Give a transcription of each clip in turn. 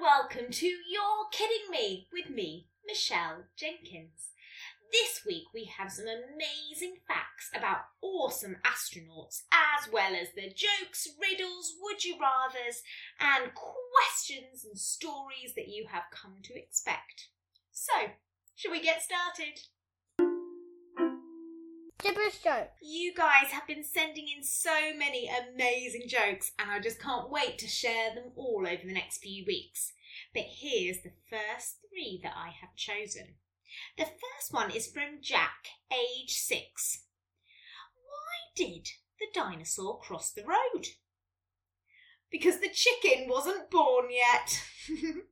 welcome to You're Kidding Me with me, Michelle Jenkins. This week we have some amazing facts about awesome astronauts, as well as the jokes, riddles, would you rathers, and questions and stories that you have come to expect. So, shall we get started? Joke. You guys have been sending in so many amazing jokes, and I just can't wait to share them all over the next few weeks. But here's the first three that I have chosen. The first one is from Jack, age six. Why did the dinosaur cross the road? Because the chicken wasn't born yet.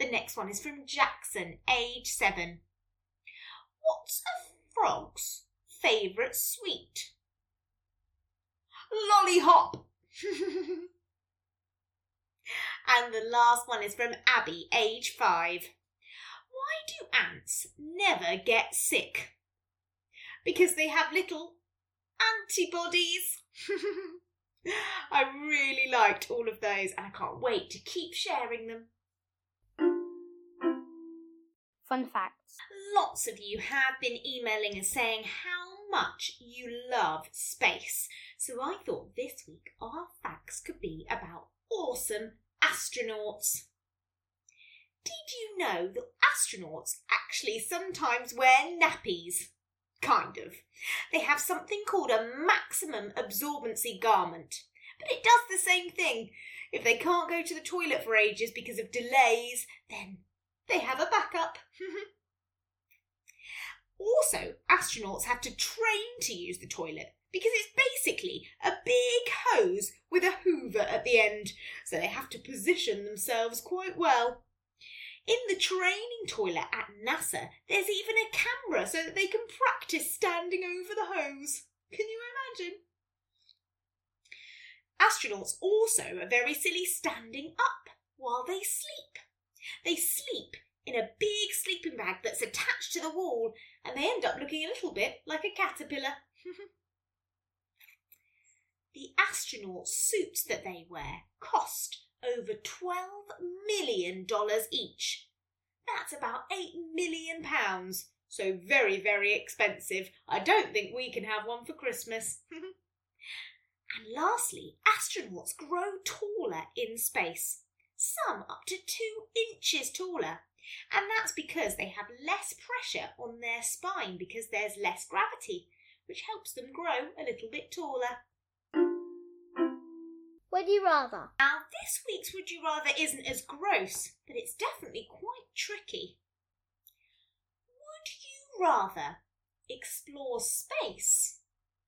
the next one is from Jackson, age seven. What's a frog's favourite sweet? Lollyhop. and the last one is from Abby, age five. Why do ants never get sick? Because they have little antibodies. I really liked all of those and I can't wait to keep sharing them. Fun facts. Lots of you have been emailing and saying how much you love space. So I thought this week our facts could be about awesome astronauts. Did you know that astronauts actually sometimes wear nappies? Kind of. They have something called a maximum absorbency garment. But it does the same thing. If they can't go to the toilet for ages because of delays, then they have a backup. also, astronauts have to train to use the toilet because it's basically a big hose with a hoover at the end, so they have to position themselves quite well. In the training toilet at NASA, there's even a camera so that they can practice standing over the hose. Can you imagine? Astronauts also are very silly standing up while they sleep. They sleep in a big sleeping bag that's attached to the wall and they end up looking a little bit like a caterpillar. the astronaut suits that they wear cost over $12 million each. That's about £8 million. So very, very expensive. I don't think we can have one for Christmas. and lastly, astronauts grow taller in space. Some up to two inches taller. And that's because they have less pressure on their spine because there's less gravity, which helps them grow a little bit taller. Would you rather? Now, this week's Would You Rather isn't as gross, but it's definitely quite tricky. Would you rather explore space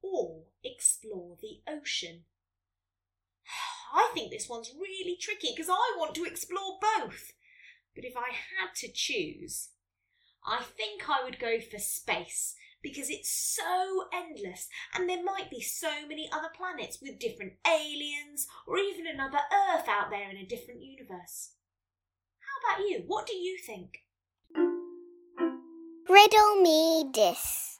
or explore the ocean? I think this one's really tricky because I want to explore both. But if I had to choose, I think I would go for space because it's so endless and there might be so many other planets with different aliens or even another Earth out there in a different universe. How about you? What do you think? Riddle me this.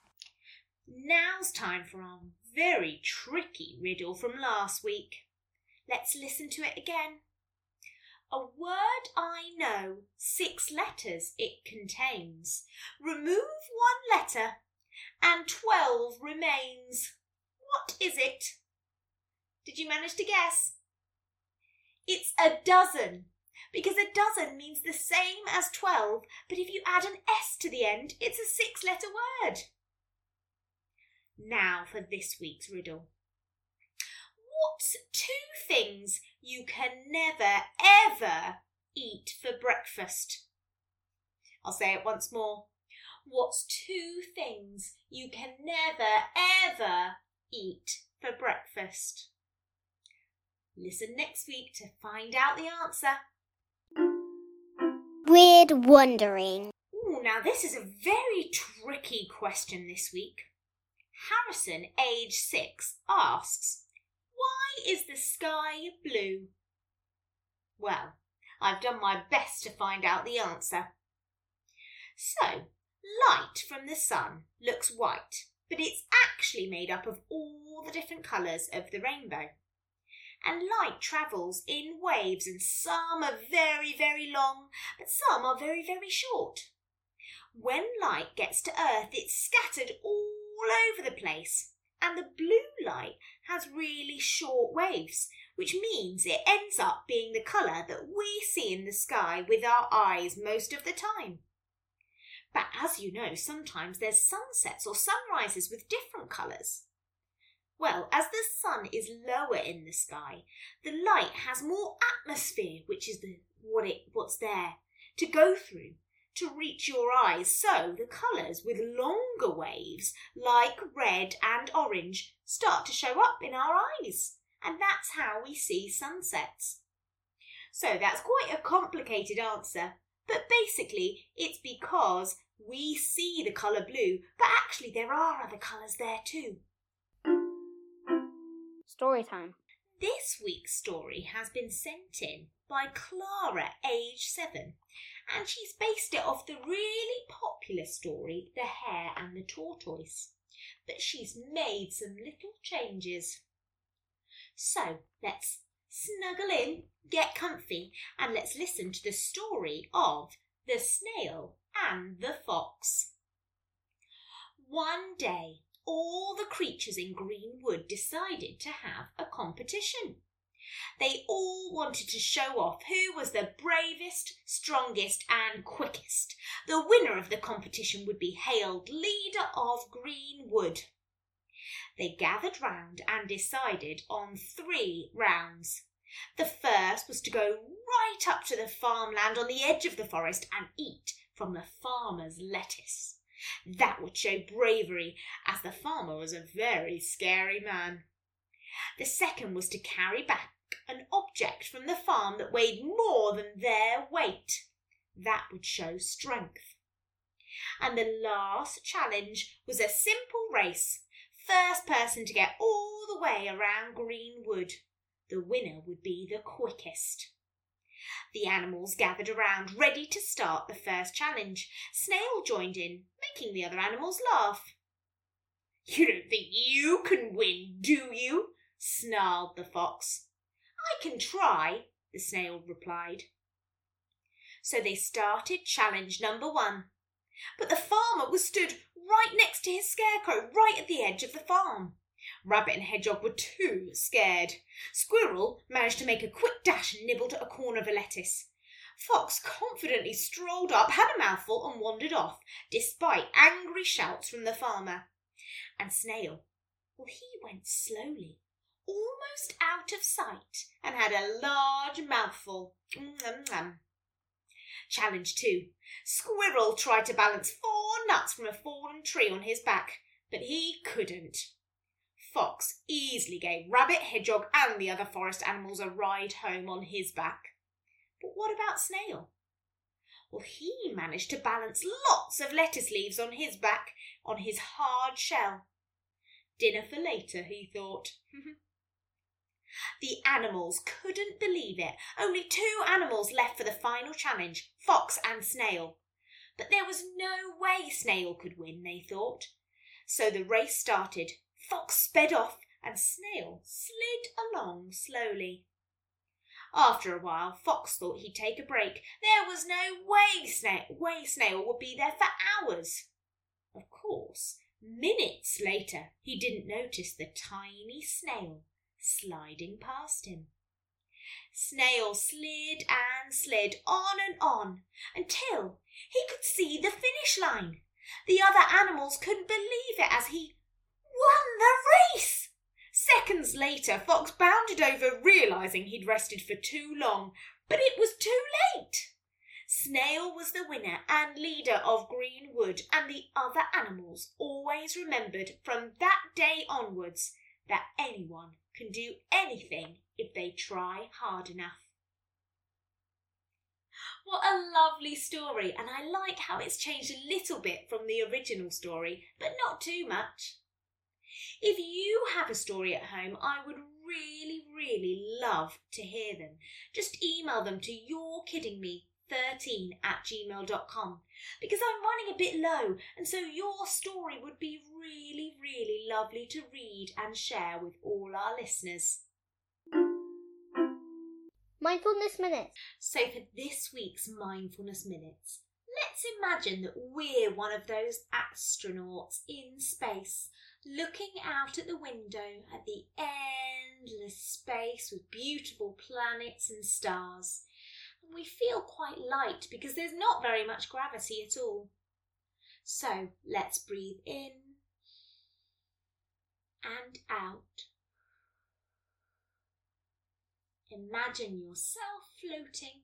Now's time for our very tricky riddle from last week. Let's listen to it again. A word I know, six letters it contains. Remove one letter and twelve remains. What is it? Did you manage to guess? It's a dozen, because a dozen means the same as twelve, but if you add an S to the end, it's a six letter word. Now for this week's riddle. What's two things you can never, ever eat for breakfast? I'll say it once more. What's two things you can never, ever eat for breakfast? Listen next week to find out the answer. Weird wondering. Ooh, now this is a very tricky question this week. Harrison, age six, asks, Why is the sky blue? Well, I've done my best to find out the answer. So, light from the sun looks white, but it's actually made up of all the different colours of the rainbow. and light travels in waves, and some are very, very long, but some are very, very short. When light gets to Earth, it's scattered all over the place, and the blue light has really short waves, which means it ends up being the colour that we see in the sky with our eyes most of the time. But as you know, sometimes there's sunsets or sunrises with different colours. Well, as the sun is lower in the sky, the light has more atmosphere, which is the what it what's there to go through to reach your eyes. So the colours with longer waves, like red and orange, start to show up in our eyes. And that's how we see sunsets. So that's quite a complicated answer, but basically it's because we see the colour blue, but actually there are other colours there too. Story time. This week's story has been sent in by Clara, age seven, and she's based it off the really popular story The Hare and the Tortoise. But she's made some little changes. So let's snuggle in, get comfy, and let's listen to the story of the snail and the fox. One day, all the creatures in Greenwood decided to have a competition. They all wanted to show off who was the bravest, strongest, and quickest. The winner of the competition would be hailed leader of Greenwood. They gathered round and decided on three rounds. The first was to go right up to the farmland on the edge of the forest and eat from the farmer's lettuce. That would show bravery, as the farmer was a very scary man. The second was to carry back an object from the farm that weighed more than their weight. That would show strength. And the last challenge was a simple race. First person to get all the way around Greenwood. The winner would be the quickest. The animals gathered around, ready to start the first challenge. Snail joined in, making the other animals laugh. You don't think you can win, do you? snarled the fox. I can try, the snail replied. So they started challenge number one. But the farmer was stood right next to his scarecrow, right at the edge of the farm. Rabbit and Hedgehog were too scared. Squirrel managed to make a quick dash and nibbled at a corner of a lettuce. Fox confidently strolled up, had a mouthful, and wandered off, despite angry shouts from the farmer. And Snail, well, he went slowly, almost out of sight, and had a large mouthful. Mm-mm-mm. Challenge two. Squirrel tried to balance four nuts from a fallen tree on his back, but he couldn't. Fox easily gave Rabbit, Hedgehog, and the other forest animals a ride home on his back. But what about Snail? Well, he managed to balance lots of lettuce leaves on his back on his hard shell. Dinner for later, he thought. the animals couldn't believe it. Only two animals left for the final challenge Fox and Snail. But there was no way Snail could win, they thought. So the race started. Fox sped off and Snail slid along slowly. After a while, Fox thought he'd take a break. There was no way Snail, way Snail would be there for hours. Of course, minutes later, he didn't notice the tiny snail sliding past him. Snail slid and slid on and on until he could see the finish line. The other animals couldn't believe it as he won the race. Seconds later, Fox bounded over, realizing he'd rested for too long, but it was too late. Snail was the winner and leader of Greenwood, and the other animals always remembered from that day onwards that anyone can do anything if they try hard enough. What a lovely story, and I like how it's changed a little bit from the original story, but not too much. If you have a story at home, I would really, really love to hear them. Just email them to yourekiddingme13 at gmail.com because I'm running a bit low and so your story would be really, really lovely to read and share with all our listeners. Mindfulness Minutes. So, for this week's Mindfulness Minutes, let's imagine that we're one of those astronauts in space, looking out at the window at the endless space with beautiful planets and stars. And we feel quite light because there's not very much gravity at all. So, let's breathe in and out. Imagine yourself floating,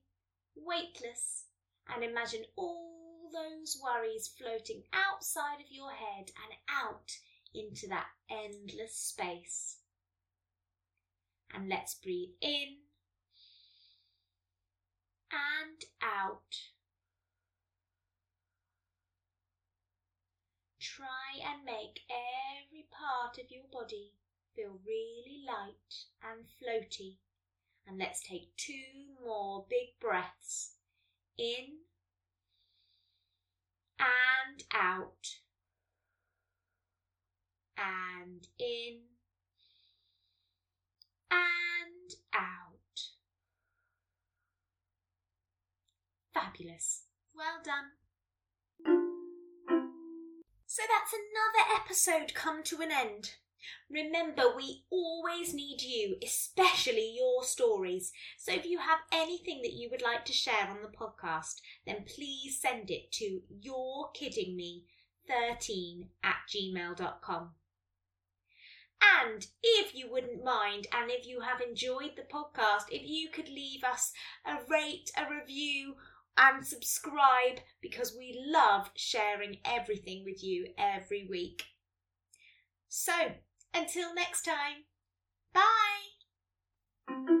weightless, and imagine all those worries floating outside of your head and out into that endless space. And let's breathe in and out. Try and make every part of your body feel really light and floaty. And let's take two more big breaths in and out. And in and out. Fabulous. Well done. So that's another episode come to an end. Remember, we always need you, especially your stories. So if you have anything that you would like to share on the podcast, then please send it to yourekiddingme13 at gmail.com. And if you wouldn't mind, and if you have enjoyed the podcast, if you could leave us a rate, a review, and subscribe because we love sharing everything with you every week. So, until next time, bye!